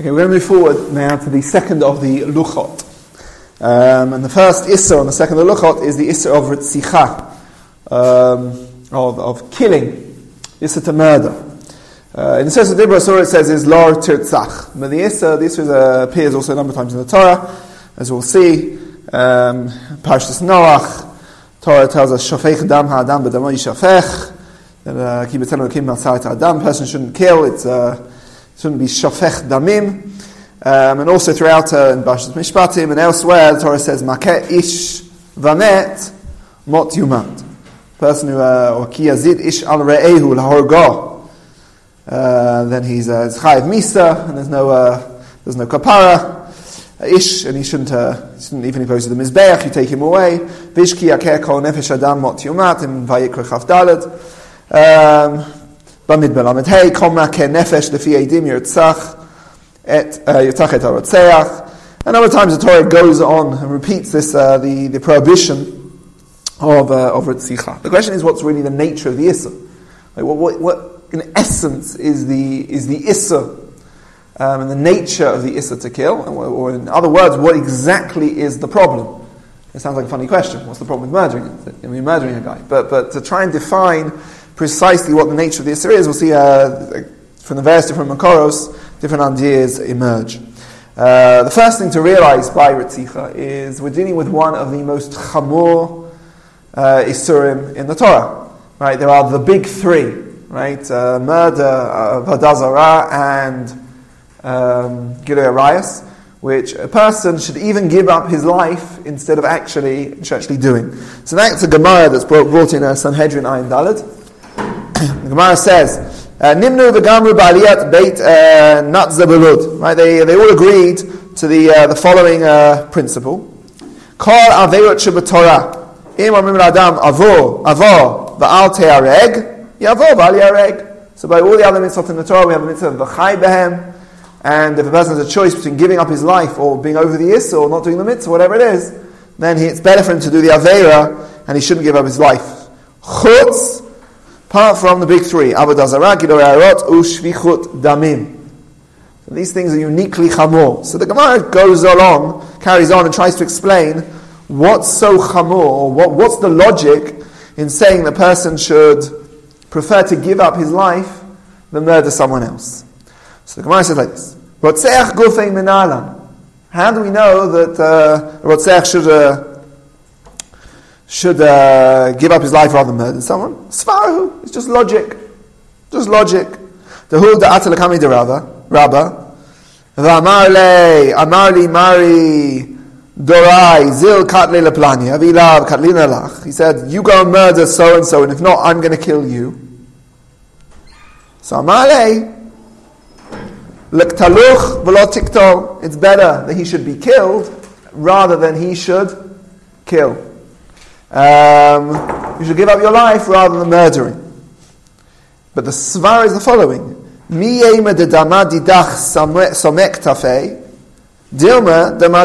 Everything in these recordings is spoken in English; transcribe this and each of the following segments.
Okay, we're going to move forward now to the second of the luchot. Um, and the first issa on the second of the luchot is the issa of ritzicha, um, of, of killing, issa to murder. Uh, in the Sefer Dibra Surah it says is lar tirtzach. But the issa, this is, uh, appears also a number of times in the Torah, as we'll see. Um, Parshas Noach, Torah tells us shafech dam ha'adam b'damo yishafech. That uh, ki b'tenu kim adam. Person shouldn't kill. It's uh, shouldn't be shofech damim. Um, and also throughout uh, in Mishpatim and elsewhere, the Torah says, Makeh ish vamet mot yumat. Person who, uh, or ki yazid ish al re'ehu lahorgo. Uh, then he's uh, chayiv misa, and there's no, uh, there's no kapara. Ish, and he shouldn't, uh, shouldn't even if he goes to the Mizbeach, you take him away. Vishki akeh kol nefesh adam mot yumat, in Vayikra Chaf Dalet. Um, במדבר ל"ה, כל מעקה נפש לפי עדים ירצח את, ירצח את הרוצח. And other times the Torah goes on and repeats this, uh, the, the prohibition of, uh, of Ritzicha. The question is what's really the nature of the Issa? Like what, what, what, in essence is the, is the Issa um, and the nature of the Issa to kill? Or in other words, what exactly is the problem? It sounds like a funny question. What's the problem with murdering? I mean, murdering a guy. But, but to try and define precisely what the nature of the Isser is, we'll see uh, from the various different Makoros, different ideas emerge. Uh, the first thing to realize by Ritzicha is we're dealing with one of the most chamor uh, Isurim in the Torah. Right? There are the big three, right? Uh, murder, uh, and um, Arayos, which a person should even give up his life instead of actually, actually doing. So that's a Gemara that's brought, brought in a Sanhedrin Ayin Dalet the Gemara says, uh, Nimnu v'gamru ba'aliyat beit uh, natzabelud. Right, they, they all agreed to the, uh, the following uh, principle. Kol averot shebetorah. Im omrim adam avo, avo, va'al te'areg, yavo yareg. So by all the other mitzvot in the Torah, we have a mitzvah of v'chai behem, and if a person has a choice between giving up his life or being over the issa or not doing the mitzvah, whatever it is, then he, it's better for him to do the avera, and he shouldn't give up his life. Chutz Apart from the big three, Avodah Zarah, Arot, Ushvichut Damim. These things are uniquely chamor. So the Gemara goes along, carries on, and tries to explain what's so chamor, what, what's the logic in saying the person should prefer to give up his life than murder someone else. So the Gemara says like this: Rotzeach gufei menalam. How do we know that uh, Rotzeach should uh, should uh, give up his life rather than murder someone. Svarahu. It's just logic. Just logic. The hu da atalakami de Rabba. Rabba. V'amar amar li mari dorai zil katle leplani avilav katlina lach. He said, you go and murder so and so, and if not, I'm going to kill you. So amar le lektaluch tikto. It's better that he should be killed rather than he should kill. Um, you should give up your life rather than murdering. But the svar is the following. Dilma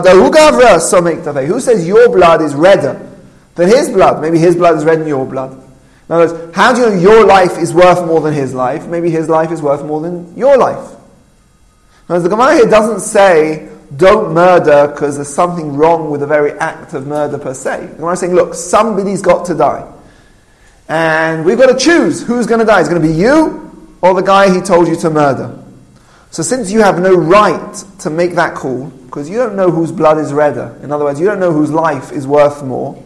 gavra somek Who says your blood is redder than his blood? Maybe his blood is red than your blood. In other words, how do you know your life is worth more than his life? Maybe his life is worth more than your life. Now, the Gemara here doesn't say don't murder because there's something wrong with the very act of murder per se. The Gemara saying, look, somebody's got to die. And we've got to choose who's going to die. Is going to be you or the guy he told you to murder? So since you have no right to make that call, because you don't know whose blood is redder, in other words, you don't know whose life is worth more,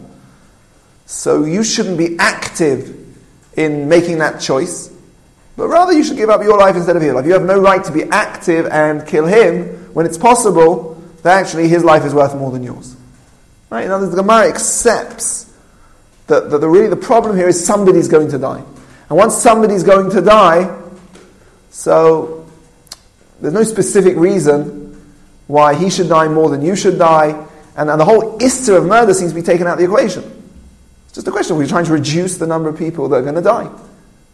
so you shouldn't be active in making that choice, but rather you should give up your life instead of his life. You have no right to be active and kill him when it's possible that actually his life is worth more than yours. Right? In other words, the Gemara accepts that, that the, really the problem here is somebody's going to die. And once somebody's going to die, so there's no specific reason why he should die more than you should die, and, and the whole issue of murder seems to be taken out of the equation. It's just a question we're trying to reduce the number of people that are going to die.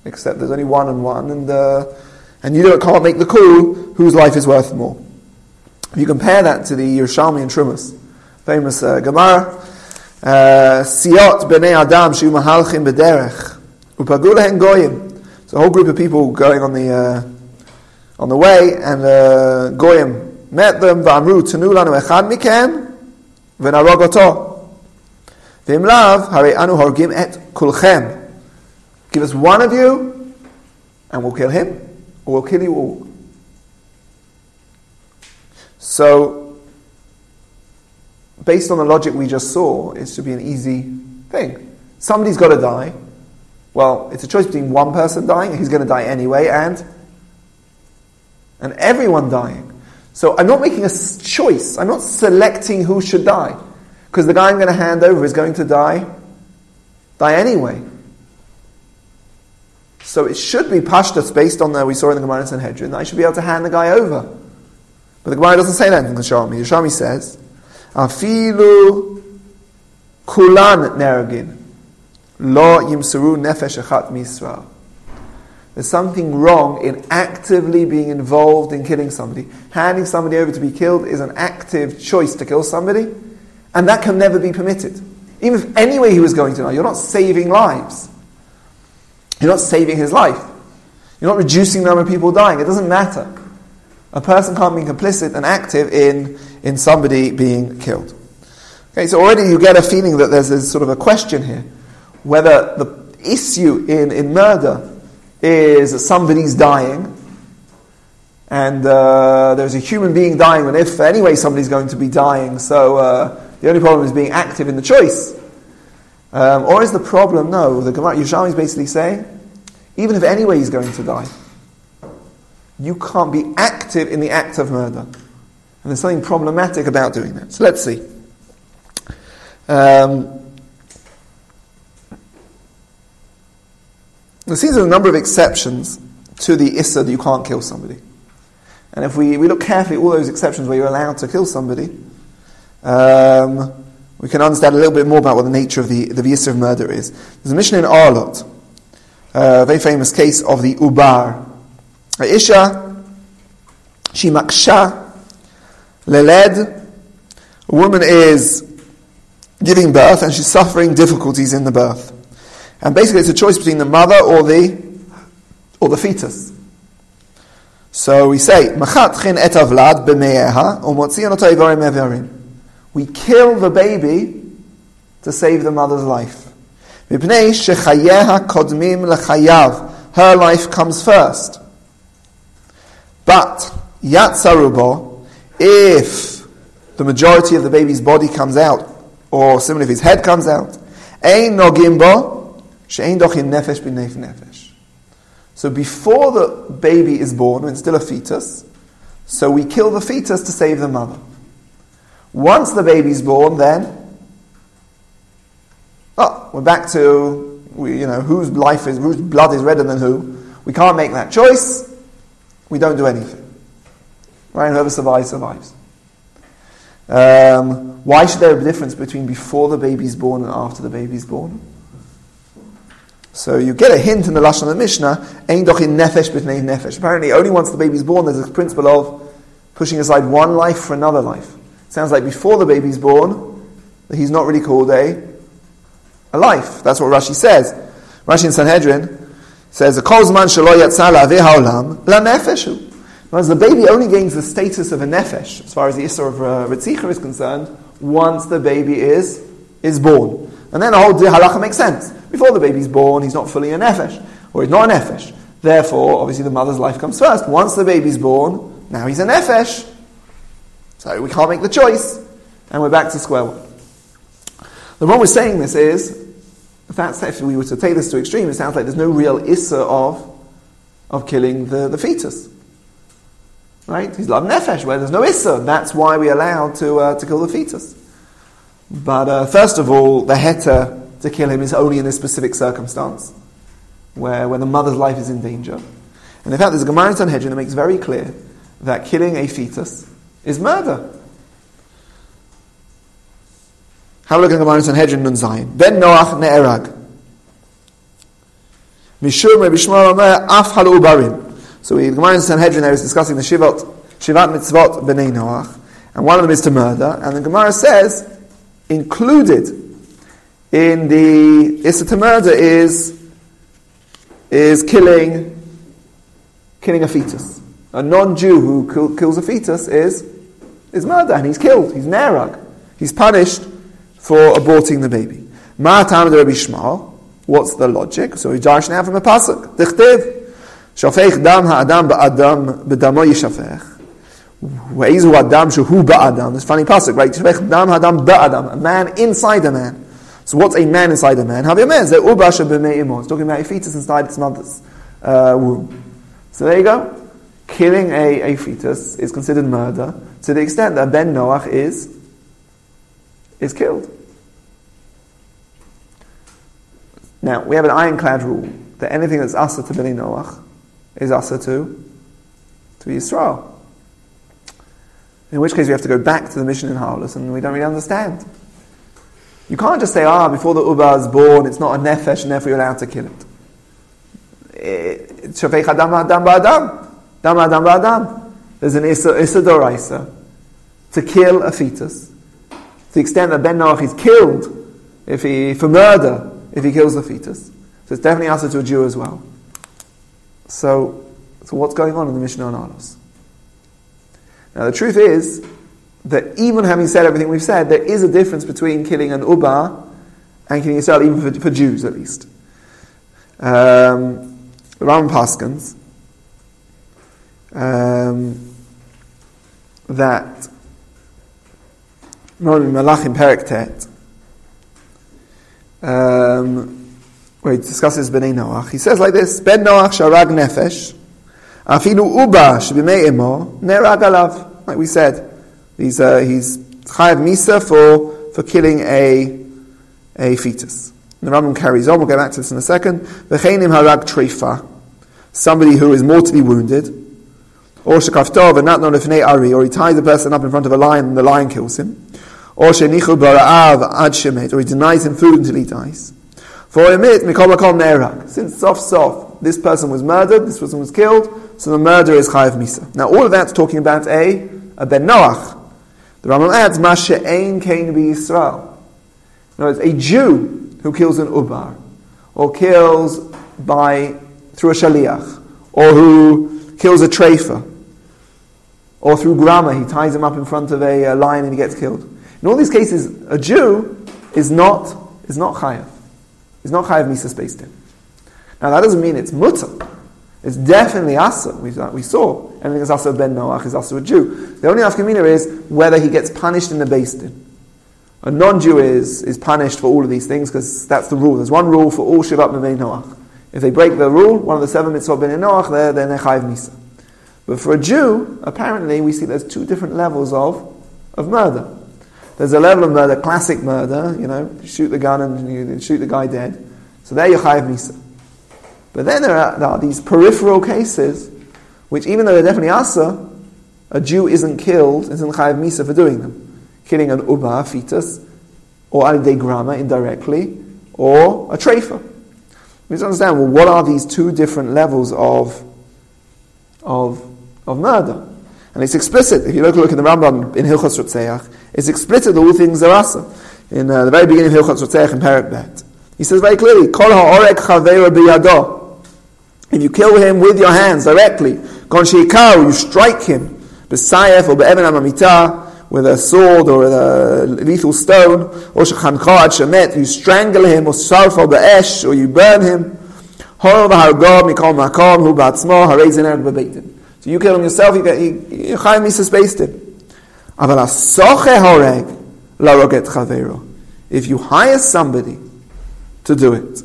Except there's only one and one, and, uh, and you can't make the call whose life is worth more. If you compare that to the Yerushalmi and Trumas, famous uh, Gemara, uh, Siot b'nei Adam shu mahalchim b'derech upagulahen goyim. it's a whole group of people going on the uh, on the way, and uh, goyim met them. V'amru tenu lanu echad mikem v'narogoto v'imlav hare anu horgim et kulchem. Give us one of you, and we'll kill him, or we'll kill you all. So, based on the logic we just saw, it should be an easy thing. Somebody's got to die. Well, it's a choice between one person dying, who's going to die anyway, and and everyone dying. So I'm not making a choice. I'm not selecting who should die. Because the guy I'm going to hand over is going to die, die anyway. So it should be pashtas based on that we saw in the Gemara in Sanhedrin I should be able to hand the guy over. But the Gemara doesn't say that in the Yerushalmi. Yerushalmi says, Afilu kulan neragin, lo yimsaru nefesh achat misrael. There's something wrong in actively being involved in killing somebody. Handing somebody over to be killed is an active choice to kill somebody, and that can never be permitted. Even if anyway he was going to die, you're not saving lives. You're not saving his life. You're not reducing the number of people dying. It doesn't matter. A person can't be complicit and active in, in somebody being killed. Okay, so already you get a feeling that there's, there's sort of a question here whether the issue in, in murder is somebody's dying, and uh, there's a human being dying, and if anyway somebody's going to be dying, so uh, the only problem is being active in the choice. Um, or is the problem, no, the Gemara Yerushalmi is basically saying, even if anyway he's going to die, you can't be active in the act of murder. And there's something problematic about doing that. So let's see. Um, There seems a number of exceptions to the issa that you can't kill somebody. And if we, we look carefully at all those exceptions where you're allowed to kill somebody, um, we can understand a little bit more about what the nature of the, the issa of murder is. There's a Mishnah in Ohalot, a very famous case of the Ubar. Isha, she maksha, leled, a woman is giving birth and she's suffering difficulties in the birth. And basically, it's a choice between the mother or the or the fetus. So we say, "Machat chin et avlad b'me'eha u'motzion We kill the baby to save the mother's life. Her life comes first. But yatzarubo, if the majority of the baby's body comes out, or similarly if his head comes out, ein nogimbo, nefesh Bin nef nefesh. So before the baby is born, when it's still a fetus, so we kill the fetus to save the mother. Once the baby's born, then, oh, we're back to, we, you know, whose life is, whose blood is redder than who. We can't make that choice. We don't do anything. Right? Whoever survives, survives. Um, why should there be a difference between before the baby's born and after the baby's born? So you get a hint in the Lashon of Mishnah, Ein doch in nefesh b'tnei nefesh. Apparently, only once the baby's born, there's a principle of pushing aside one life for another life. It sounds like before the baby's born, that he's not really called a, a life. That's what Rashi says. Rashi in Sanhedrin says, "Kozman shelo yatzala haolam la nefeshu." Whereas the baby only gains the status of a nefesh, as far as the Issur of uh, Ritzicha is concerned, once the baby is, is born. And then the whole halacha makes sense. Before the baby's born, he's not fully a nefesh, or he's not a nefesh. Therefore, obviously, the mother's life comes first. Once the baby's born, now he's a nefesh. So we can't make the choice, and we're back to square one. The one we're saying this is, that's, if we were to take this to extreme, it sounds like there's no real issa of, of killing the, the fetus. Right? He's love nefesh, where there's no issa. That's why we allow to, uh, to kill the fetus. But uh, first of all, the heter to kill him is only in this specific circumstance, where, where the mother's life is in danger. And in fact, there's a Gemara in Sanhedrin that makes very clear that killing a fetus is murder. Have a look at the Gemara in Sanhedrin Nun Zayin. Ben Noach ne'erag. Mishur me'bishmar omer af halu barim. So the Gemara in Sanhedrin there is discussing the Shivat, Shivat mitzvot b'nei Noach. And one of them is to murder. And the Gemara says, included in the Issa to murder is, is killing, killing a fetus. A non-Jew who kills a fetus is is murder, and he's killed. He's nerag. He's punished for aborting the baby. Ma tam Rabbi Yishmael. What's the logic? So we darshan out from a pasuk. Dichtiv. Shafech dam ha'adam ba'adam b'damo yishafech. Ve'izu adam shehu ba'adam. This funny pasuk, right? Shafech dam ha'adam ba'adam. A man inside a man. So what's a man inside a man? Havia It's talking about a fetus inside its mother's uh, womb. So there you go. Killing a, a fetus is considered murder to the extent that Ben Noach is is killed. Now, we have an ironclad rule that anything that's asa to Bnei Noach is asa to, to Yisrael. In which case we have to go back to the Mishnah in Ohalot and we don't really understand. You can't just say, ah, before the Uba is born, it's not a nefesh and therefore you're allowed to kill it. Shafeich adam adam ba'adam. Dam adam. There's an issa, to kill a fetus. To the extent that Ben Noach is killed if he, for murder if he kills the fetus. So it's definitely answered to a Jew as well. So, so what's going on in the Mishnah on Ohalos? Now the truth is that even having said everything we've said, there is a difference between killing an Uba and killing Israel, even for, for Jews at least. Um, Ram Paskins um, that Malachim Perek Tet um, where he discusses Bnei Noach. He says like this: Ben Noach sharag nefesh, afilu uba shebimei emo nerag alav. Like we said, he's uh, he's chayav misa for for killing a a fetus. And the Rambam carries on. We'll get back to this in a second. V'cheinim harag treifa, somebody who is mortally wounded, or shekaftov and not known ari, or he ties the person up in front of a lion and the lion kills him. Or shenichu bara'av ad shemet, or he denies him food until he dies. For emit mikol makom ne'erak. Since sof sof, this person was murdered, this person was killed, so the murder is chayav misa. Now all of that's talking about a, a ben Noach. The Rambam adds, ma she'ein kain Yisrael. In other words, a Jew who kills an ubar, or kills by, through a shaliach, or who kills a treifa, or through grama, he ties him up in front of a, a lion and he gets killed. In all these cases, a Jew is not, is not chayav. Is not chayav misa beis din. Now that doesn't mean it's mutter. It's definitely asa. We, saw anything is asa ben Noach is asa a Jew. The only afkamina is whether he gets punished in the beis din. A non-Jew is, is punished for all of these things because that's the rule. There's one rule for all shivat b'nei Noach. If they break the rule, one of the seven mitzvot ben Noach, they're, they're chayav misa. But for a Jew, apparently we see there's two different levels of, of murder. There's a level of murder, classic murder, you know, shoot the gun and you shoot the guy dead. So there you're chayiv misa. But then there are, there are, these peripheral cases, which even though they're definitely asa, a Jew isn't killed, isn't chayiv misa for doing them. Killing an uba, fetus, or al grama indirectly, or a treifa. We just understand, well, what are these two different levels of, of, of murder? And it's explicit. If you look, look in the Rambam in Hilchos Rotzeach, it's explicit all things are asa. In uh, the very beginning of Hilchos Rotzeach in Perek Bet. He says very clearly, Kol ha'orek chaveira biyado. If you kill him with your hands directly, kon you strike him, b'sayef or be'evan amamita, with a sword or with a lethal stone, or shechancha ad shemet, you strangle him, or sarfo be'esh, or you burn him, hor v'hargov mikol makom, hu ba'atzmo, harezin b'beitin. So you kill him yourself, you get you chaim based him. Aval asoche horeg laroget chaveiro. If you hire somebody to do it,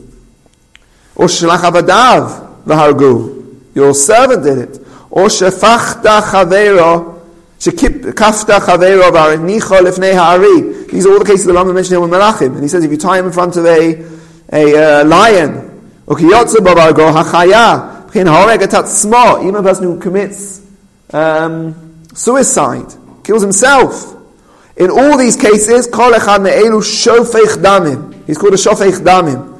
or shlach avadav v'hargu, your servant did it, or shefachta chaveiro. Kafta Chaveiro Varenicha Lifnei Ha'ari. These are all the cases the Rambam mentioned here with Melachim. And he says if you tie him in front of a, a uh, lion, Ukiyotze Bavargo Hachaya, even a person who commits um, suicide, kills himself. In all these cases. He's called a shofech damim.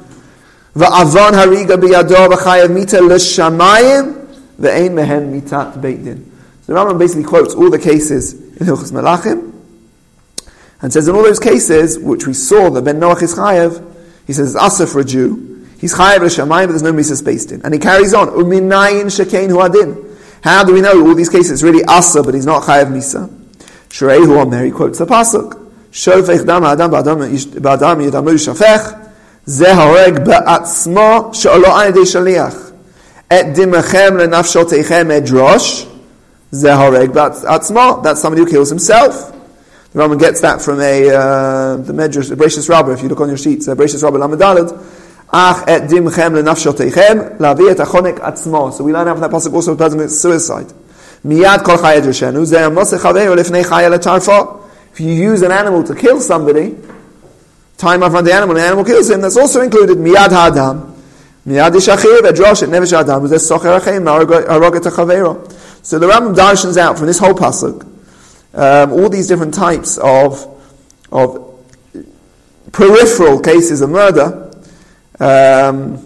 Va'avon hariga biyado v'chayav mita l'shamayim v'ein mehen mitat beit din. So the Rambam basically quotes all the cases in Hilchos Melachim and says in all those cases, which we saw that Ben Noach is chayav, he says it's asa for a Jew, He's chayav l'shamayim, but there's no misa beis din. And he carries on. Uminayin shekein huadin. How do we know all these cases? really asa, but he's not chayav misa. Shrei hu there he quotes the pasuk. Shofech dam adam ba'adam yadamu shafech. Ze hareg ba'atzmo she'olo shaliach. Et dimachem le'nafshot edrosh. Ze hareg. That's somebody who kills himself. The Rambam gets that from a, uh, the Medrash, the Bereishis Rabba, if you look on your sheets, the Bereishis Rabba lamedalad. Ach et dimchem lenafshotechem, lavi et achonek atzmo. So we learn out from that pasuk also person suicide. Miyad kol chayel. If you use an animal to kill somebody, time off on the animal, the animal kills him, that's also included. Miyad hadam. Miyad ishachir vedrosh nevesh adam, socher. So the Rambam darshans out from this whole pasuk, um, all these different types of, of peripheral cases of murder, um,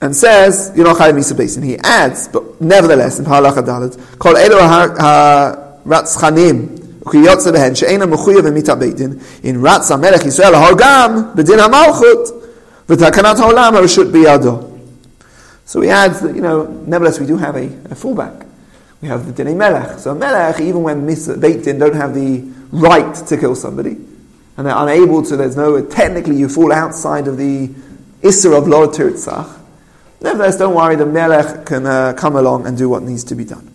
and says, you know, Chayim Misa Beis Din. He adds, but nevertheless, in Halacha Dalet, Kol Elo HaRatzchanim, וכיוצא בהן, שאינם מחויבים מיתת בית דין, אם רץ המלך ישראל להורגם בדין המלכות, ותקנת העולם הרשות בידו. So he adds that, you know, nevertheless, we do have a, a fallback. We have the Dinei Melech. So Melech, even when Beit Din don't have the right to kill somebody, and they're unable to, there's no, technically you fall outside of the Isser of Lo Tirtzach, nevertheless don't worry, the Melech can uh, come along and do what needs to be done.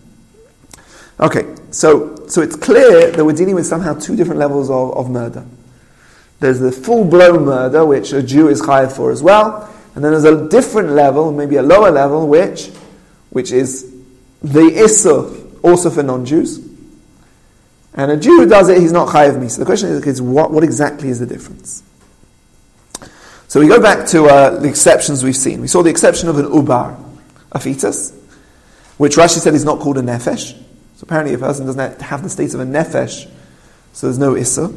Okay, so, so it's clear that we're dealing with somehow two different levels of, of murder. There's the full-blown murder, which a Jew is hired for as well, and then there's a different level, maybe a lower level, which, which is the Isser also for non-Jews, and a Jew who does it, he's not chayiv So The question is, is what, what exactly is the difference? So we go back to uh, the exceptions we've seen. We saw the exception of an ubar, a fetus, which Rashi said is not called a nefesh. So apparently a person doesn't have the state of a nefesh, so there's no issa.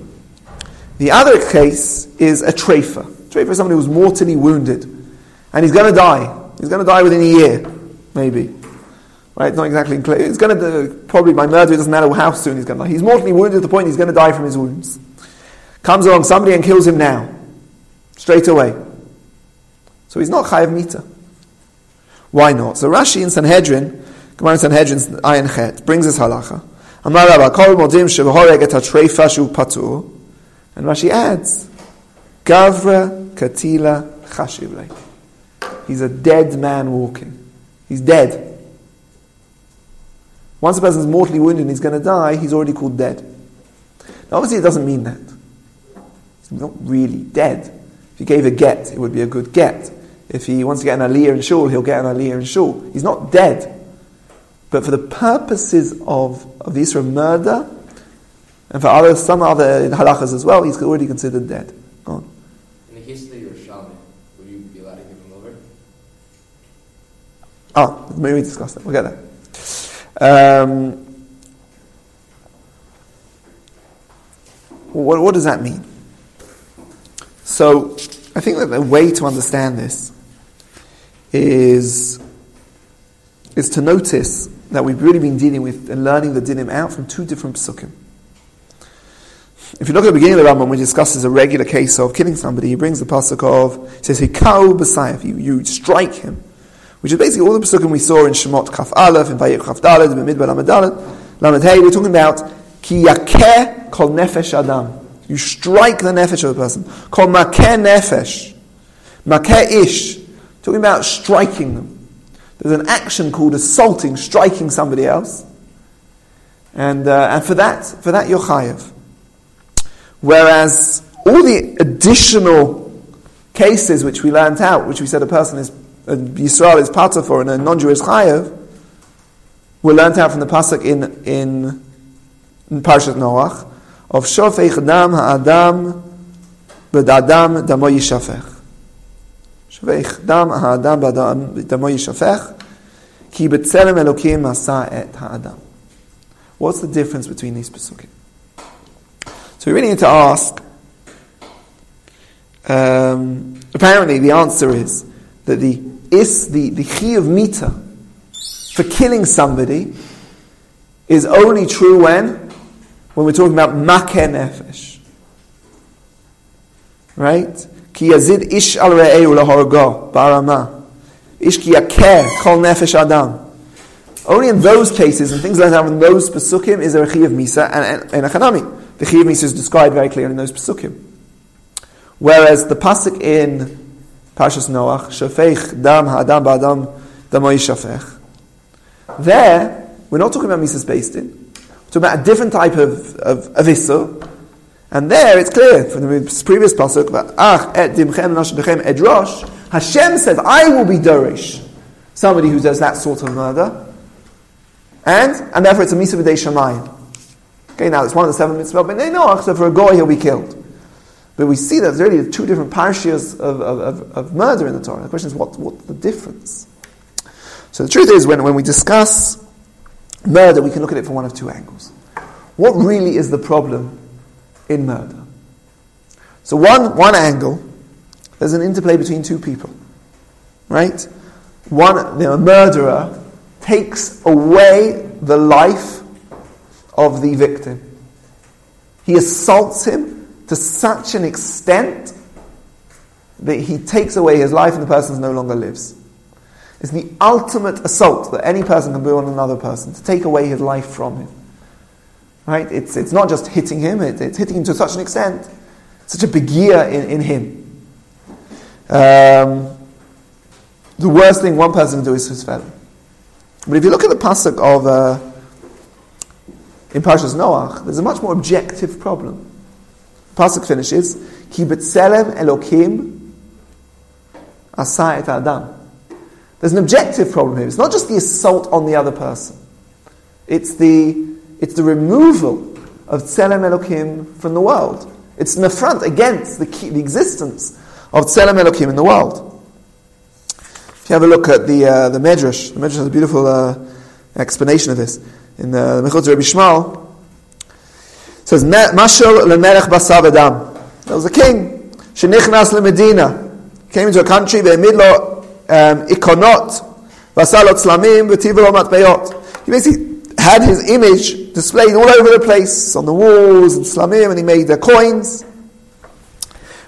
The other case is a trefa. Trefa is somebody who's mortally wounded, and he's going to die. He's going to die within a year, maybe. Right? It's not exactly clear. It's going to uh, probably by murder. It doesn't matter how soon he's going to die. He's mortally wounded to the point he's going to die from his wounds. Comes along somebody and kills him now, straight away. So he's not chayav mita. Why not? So Rashi in Sanhedrin, Gemara in Sanhedrin, Ayin Chet, brings this halacha. Amar Rabba, kol modim patur. And Rashi adds, Gavra katila chashiv He's a dead man walking. He's dead. Once a person is mortally wounded and he's going to die, he's already called dead. Now, obviously, it doesn't mean that. He's not really dead. If he gave a get, it would be a good get. If he wants to get an aliyah in shul, he'll get an aliyah in shul. He's not dead. But for the purposes of, of the Israel murder, and for other, some other halachas as well, he's already considered dead. In the history of Shaman, would you be allowed to give him over? Oh, maybe we discuss that. We'll get there. Um, what, what does that mean? So, I think that the way to understand this is, is to notice that we've really been dealing with and learning the dinim out from two different psukim. If you look at the beginning of the Rambam, when he discusses a regular case of killing somebody, he brings the pasuk of, he says, Hikau you, you strike him which is basically all the pasukim we saw in Shemot Kaf Aleph, in Vayik Kaf Dalet, in B'midbar Lamed Dalet, Lamed Hey, we're talking about Ki Yakeh Kol Nefesh Adam. You strike the nefesh of the person. Kol Makeh Nefesh. Makeh Ish. Talking about striking them. There's an action called assaulting, striking somebody else. And, uh, and for that, for that you're chayav. Whereas all the additional cases which we learnt out, which we said a person is a Yisrael is for and a non-Jew is chayev, we learned out from the pasuk in in, in Parshat Noach of shofech dam ha'adam b'dadam damo yishafech. Shofech dam ha'adam b'dadam damo yishafech ki b'tzelem elokim asa et ha'adam. What's the difference between these pasukim? So we really need to ask. Um, apparently, the answer is that the is the, the chi of mita for killing somebody is only true when? When we're talking about makeh nefesh. Right? Ki yazid ish al re'eu lahorgo barama. Ish ki yakeh kol nefesh adam. Only in those cases and things like that, in those pesukim, is there a chi of misa and, and, and a chanami. The chi of misa is described very clearly in those pesukim. Whereas the pasuk in Parshas Noach, shafech dam ha'adam ba'adam damoy shafech. There, we're not talking about misas beis din. We're talking about a different type of, of, of issur. And there, it's clear from the previous pasuk, Ach et dimchem edrosh, Hashem says, I will be Dorish, somebody who does that sort of murder. And, and therefore it's a Misa B'dei Shamayim. Okay, now it's one of the seven mitzvah, but they know, so for a goy he'll be killed. But we see that there's really two different parshias of, of, of, murder in the Torah. The question is, what, what's the difference? So the truth is, when, when we discuss murder, we can look at it from one of two angles. What really is the problem in murder? So one, one angle, there's an interplay between two people. Right? One, the murderer takes away the life of the victim. He assaults him to such an extent that he takes away his life and the person no longer lives. It's the ultimate assault that any person can do on another person, to take away his life from him. Right? It's, it's not just hitting him, it, it's hitting him to such an extent, such a begeer in, in him. Um, the worst thing one person can do is his fellow. But if you look at the pasuk of uh, in Parshas Noach, there's a much more objective problem. Pasuk finishes, "Ki betzelem Elokim asa et adam." There's an objective problem here. It's not just the assault on the other person. It's the it's the removal of Tselem Elokim from the world. It's an affront against the, the existence of Tselem Elokim in the world. If you have a look at the uh, the Medrash, the Medrash has a beautiful uh, explanation of this in the Mechilta Rabbi Yishmael. Says, Mashal lemelech Basavadam. There was a king, shenichnas lemedina, came into a country, ve'emid lo um, ikonot, vasal otzlamim, v'tiv bayot. He basically had his image displayed all over the place, on the walls, and slamim, and he made the coins.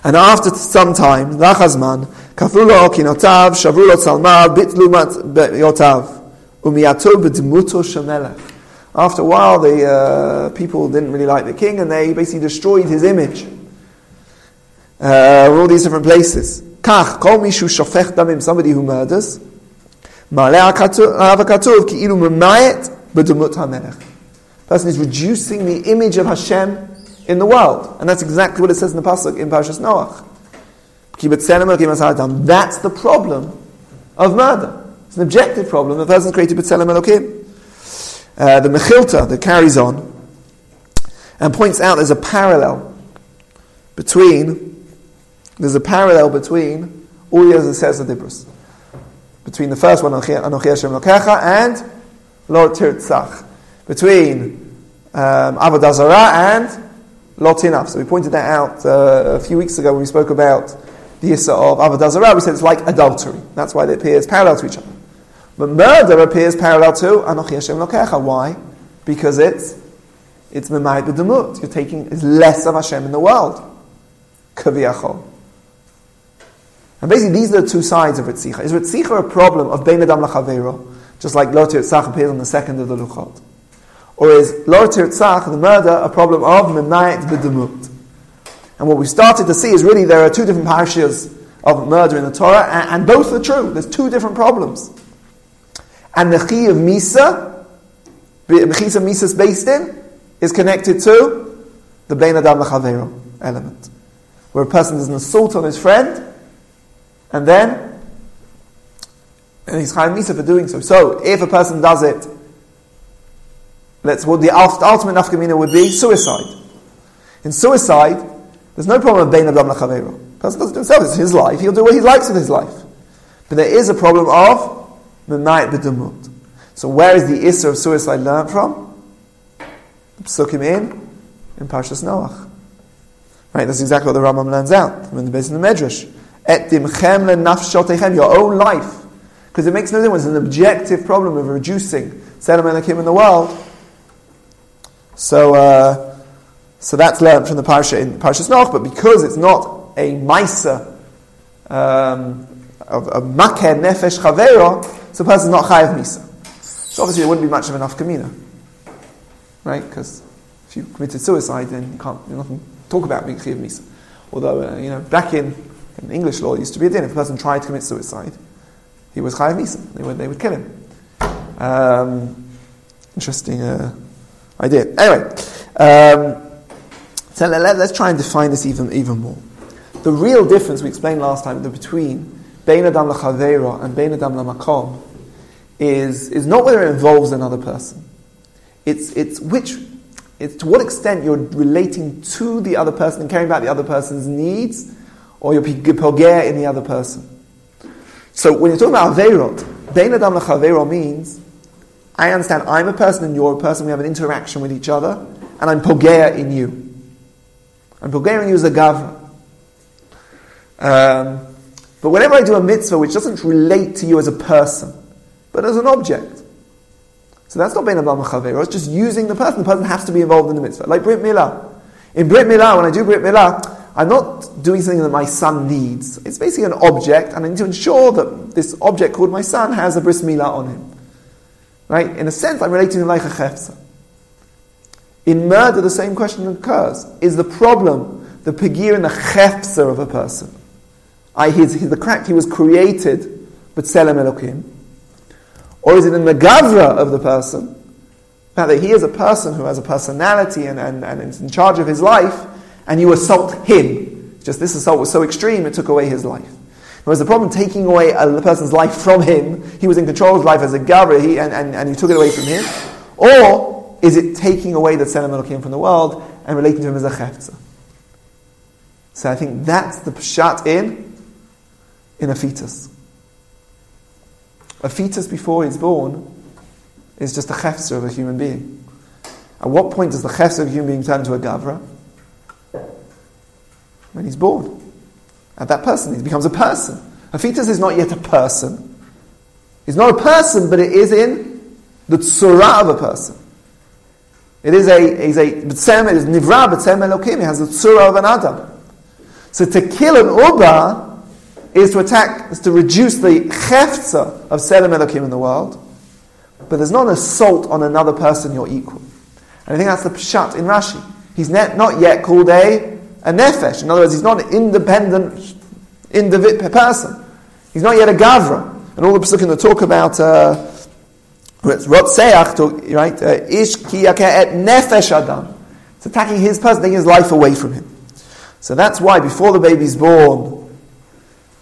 And after some time, lachazman, kafru lo okinotav, shavru lo tzalmav, bitlu matbeotav, umiyatu b'dmuto shemelech after a while, the uh, people didn't really like the king and they basically destroyed his image. Uh, all these different places. Kach, kol mishu shofech damim, somebody who murders. Person is reducing the image of Hashem in the world. And that's exactly what it says in the Pasuk in Parashas Noach. That's the problem of murder. It's an objective problem. The person's created b'tselem elokim. Uh, the Mechilta that carries on and points out there's a parallel between there's a parallel between Uyas and Sez Dibros. Between the first one, Anochi Hashem Lokecha, and Lo Tirtzach. Between um, Avodah Zarah and Lotinaf. So we pointed that out uh, a few weeks ago when we spoke about the Issa of Avodah Zarah, we said it's like adultery. That's why they appear parallel to each other. But murder appears parallel to Anochi Hashem Lokecha. Why? Because it's it's Memayit B'demut. You're taking is less of Hashem in the world. Kaviyachol. And basically, these are the two sides of Ritzicha. Is Ritzicha a problem of Bein Adam Lachavero, just like Lo Tirtzach appears on the second of the Luchot? Or is Lo Tirtzach, the murder, a problem of Memayit B'demut? And what we started to see is really there are two different parashas of murder in the Torah, and, and both are true. There's two different problems. And the chi of Misa, the chi of Misa is beis din, is connected to the Bein Adam L'Chavero element. Where a person does an assault on his friend, and then, and he's Chaim Misa for doing so. So, if a person does it, let's, what the ultimate nafkamina would be suicide. In suicide, there's no problem of Bein Adam Lachaveru. Person doesn't do himself, it's his life, he'll do what he likes with his life. But there is a problem of B'dumut. So where is the Isser of suicide learned from? Psukim in, in Parshas Noach. Right, that's exactly what the Rambam learns out from the base of the Medrash. Et dimchem lenafshotechem, your own life. Because it makes no difference, it's an objective problem of reducing Sedem Elohim in the world. So, uh, so that's learned from the parsha in Parshas Noach, but because it's not a Maisa um, of a Makeh Nefesh Chavero, so the person's not Chayav Misa. So obviously there wouldn't be much of enough kamina, right? Because if you committed suicide, then you can't, you nothing talk about being chiv misa. Although, uh, you know, back in, in English law, it used to be a din. If a person tried to commit suicide, he was chayav misa. They would, they would kill him. Um, interesting uh, idea. Anyway, um, so let, us try and define this even, even more. The real difference we explained last time between Bein Adam L'Chaveira and Bein Adam L'Makom is, is not whether it involves another person. It's, it's which, it's to what extent you're relating to the other person and caring about the other person's needs, or you're pogea in the other person. So when you're talking about Aveirot, Bein Adam L'Chaveira means I understand I'm a person and you're a person, we have an interaction with each other, and I'm pogea in you. I'm pogea in you as a gav. Um, but whenever I do a mitzvah which doesn't relate to you as a person, but as an object, so that's not being a Chaver, it's just using the person. The person has to be involved in the mitzvah. Like Brit Milah. In Brit Milah, when I do Brit Milah, I'm not doing something that my son needs. It's basically an object, and I need to ensure that this object called my son has a bris milah on him. Right? In a sense, I'm relating to like a chefza. In murder, the same question occurs. Is the problem the pegir in the chefza of a person? I, his, his, the crack he was created, but tzelem elokim? Or is it in the gavra of the person? that he is a person who has a personality and, and, and is in charge of his life, and you assault him. Just this assault was so extreme, it took away his life. Whereas the problem taking away a person's life from him, he was in control of his life as a Gabra, he, and, and, and you took it away from him. Or is it taking away the sentimental came from the world and relating to him as a Chefza? So I think that's the pshat in, in a fetus. A fetus before he's born is just a chefza of a human being. At what point does the chefza of a human being turn to a gavra? When he's born at that person. He becomes a person. A fetus is not yet a person. He's not a person, but it is in the tzura of a person. It is a, is a, b'tzem, it is nivra, b'tzem elokim, it has the tzura of an adam. So to kill an uba is to attack, is to reduce the cheftza of tzelem elokim in the world, but there's not an assault on another person you're equal. And I think that's the pshat in Rashi. He's not yet called a a nefesh. In other words, he's not an independent individual person. He's not yet a gavra. And all the psukim that talk about uh, rotseach, right? Uh, ish ki et nefesh adam. It's attacking his person, taking his life away from him. So that's why before the baby's born,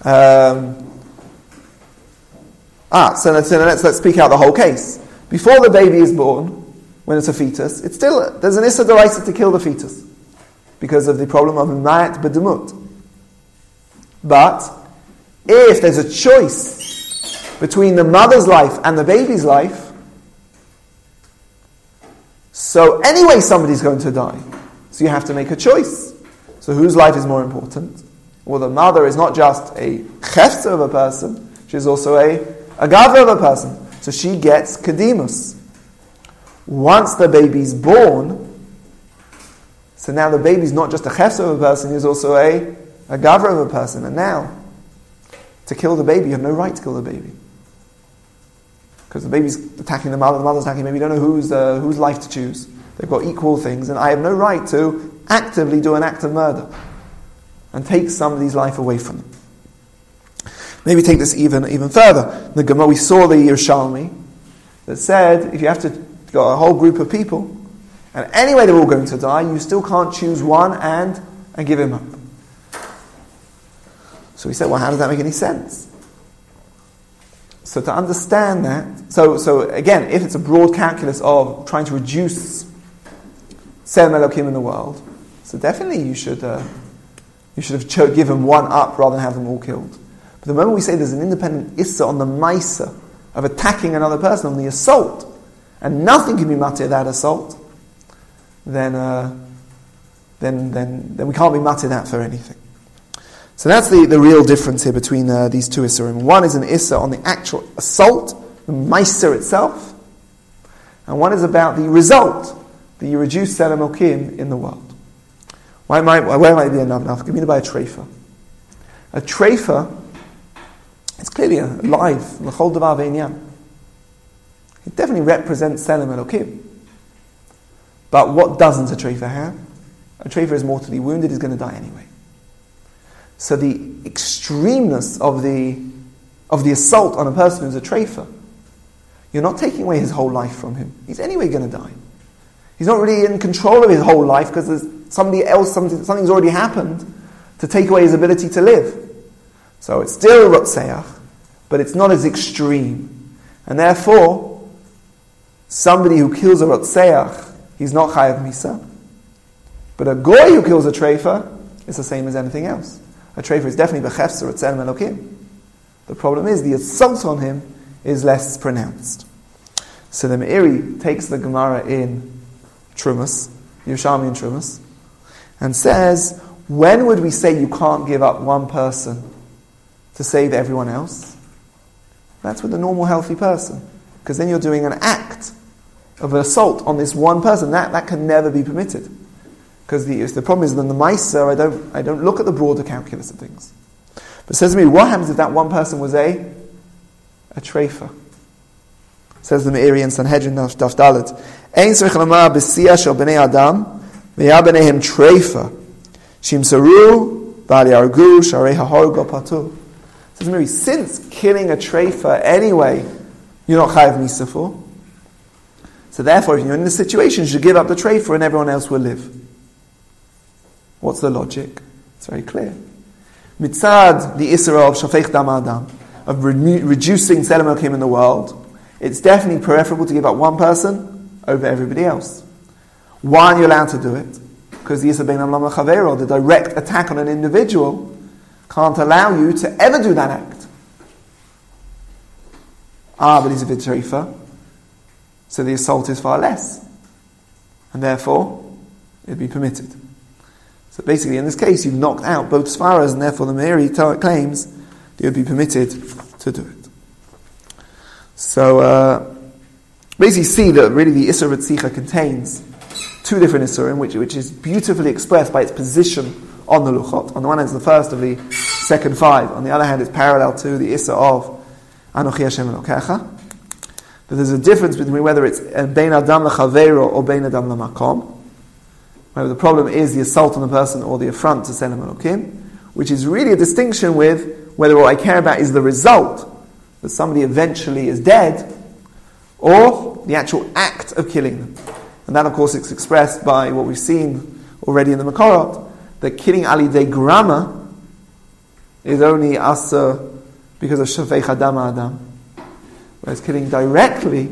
um, ah, so let's, let's, let's speak out the whole case. Before the baby is born, when it's a fetus, it's still, there's an issa to kill the fetus because of the problem of Mayat Bedemut. But if there's a choice between the mother's life and the baby's life, so anyway somebody's going to die. So you have to make a choice. So whose life is more important? Well, the mother is not just a chefza of a person, she's also a, a gava of a person. So she gets kadimus. Once the baby's born, so now the baby's not just a chefs of a person, he's also a, a gavra of a person. And now, to kill the baby, you have no right to kill the baby. Because the baby's attacking the mother, the mother's attacking the baby, you don't know whose, uh, whose life to choose. They've got equal things, and I have no right to actively do an act of murder and take somebody's life away from them. Maybe take this even, even further. The Gemara, we saw the Yerushalmi that said if you have to got a whole group of people, and anyway, they're all going to die. You still can't choose one and, and give him up. So he said, well, how does that make any sense? So to understand that, so, so again, if it's a broad calculus of trying to reduce Sem Elohim in the world, so definitely you should, uh, you should have given one up rather than have them all killed. But the moment we say there's an independent issa on the maisa of attacking another person, on the assault, and nothing can be matir that assault, then, uh, then, then, then we can't be matted that for anything. So that's the, the real difference here between uh, these two Isurim. One is an Issa on the actual assault, the Meiser itself, and one is about the result that you reduce Okim in the world. Why am might, where might be a nafnaf? Give me by a trefa. A trefa is clearly alive, l'chol davar It definitely represents Tzelem Elokim. But what doesn't a trefa have? A trefa is mortally wounded, is going to die anyway. So the extremeness of the, of the assault on a person who's a trefa, you're not taking away his whole life from him. He's anyway going to die. He's not really in control of his whole life because there's somebody else, something, something's already happened to take away his ability to live. So it's still a Rotseach, but it's not as extreme. And therefore, somebody who kills a Rotseach, he's not Chayav Misa. But a Goy who kills a Trefa is the same as anything else. A Trefa is definitely Bechefzer Rotzeim Elokim. The problem is the assault on him is less pronounced. So the Meiri takes the Gemara in Trumas, Yerushalmi and Trumas, and says, when would we say you can't give up one person to save everyone else? That's with a normal, healthy person. Because then you're doing an act of an assault on this one person. That, that can never be permitted. Because the, the problem is then the Meiser, I don't, I don't look at the broader calculus of things. But says to me, what happens if that one person was a, a trefa? Says the Meiri in Sanhedrin Daf Dalet. Ein shel b'nei adam, v'ya b'neihem treifa, shimsaru, v'al yargu, sharei hahorgo patu. Says Meiri, since killing a treifa anyway, you're not chayav misa for. So therefore, if you're in this situation, you should give up the treifa and everyone else will live. What's the logic? It's very clear. Mitzad, the Isra of Shafech Dam Adam, of re- reducing Tzelem in the world, it's definitely preferable to give up one person over everybody else. Why are you allowed to do it? Because the Yisra Ben Amlam Chavero, the direct attack on an individual, can't allow you to ever do that act. Ah, but he's a Vitarifa, so the assault is far less. And therefore, it'd be permitted. So basically, in this case, you've knocked out both Svaras, and therefore the Meiri claims that you'd be permitted to do it. So, uh, basically see that really the Isra Ritzicha contains two different Isurim, which, which is beautifully expressed by its position on the Luchot. On the one hand, it's the first of the second five. On the other hand, it's parallel to the Isra of Anochi Hashem Elokecha. But there's a difference between whether it's uh, Bein Adam Lechavero or Bein Adam Lamakom. Whether the problem is the assault on the person or the affront to Tzelem Elokim, which is really a distinction with whether what I care about is the result that somebody eventually is dead, or the actual act of killing them. And that, of course, is expressed by what we've seen already in the Makorot, that killing Ali de Grama is only asa because of Shafei Adam Adam. Whereas killing directly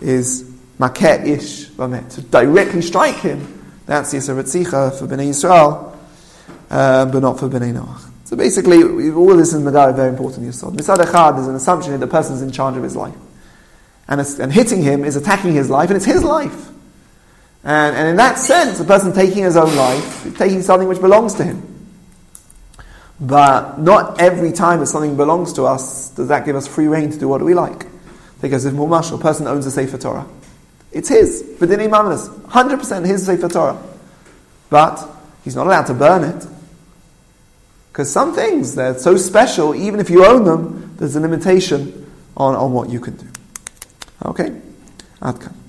is Makeh Ish Vamet. To directly strike him, that's Yisra Ritzicha for Bnei Yisrael, uh, but not for Bnei Noach. So basically, all this is Madara very important Yisod. Mitzad Echad is an assumption that the person is in charge of his life. And, and hitting him is attacking his life, and it's his life. And, and in that sense, a person taking his own life is taking something which belongs to him. But not every time that something belongs to us does that give us free reign to do what we like. Because if Mumash, a person owns a Sefer Torah, it's his. B'dinei Mamonos, 100% his Sefer Torah. But he's not allowed to burn it. Because some things, they're so special, even if you own them, there's a limitation on, on what you can do. Okay? Adkan.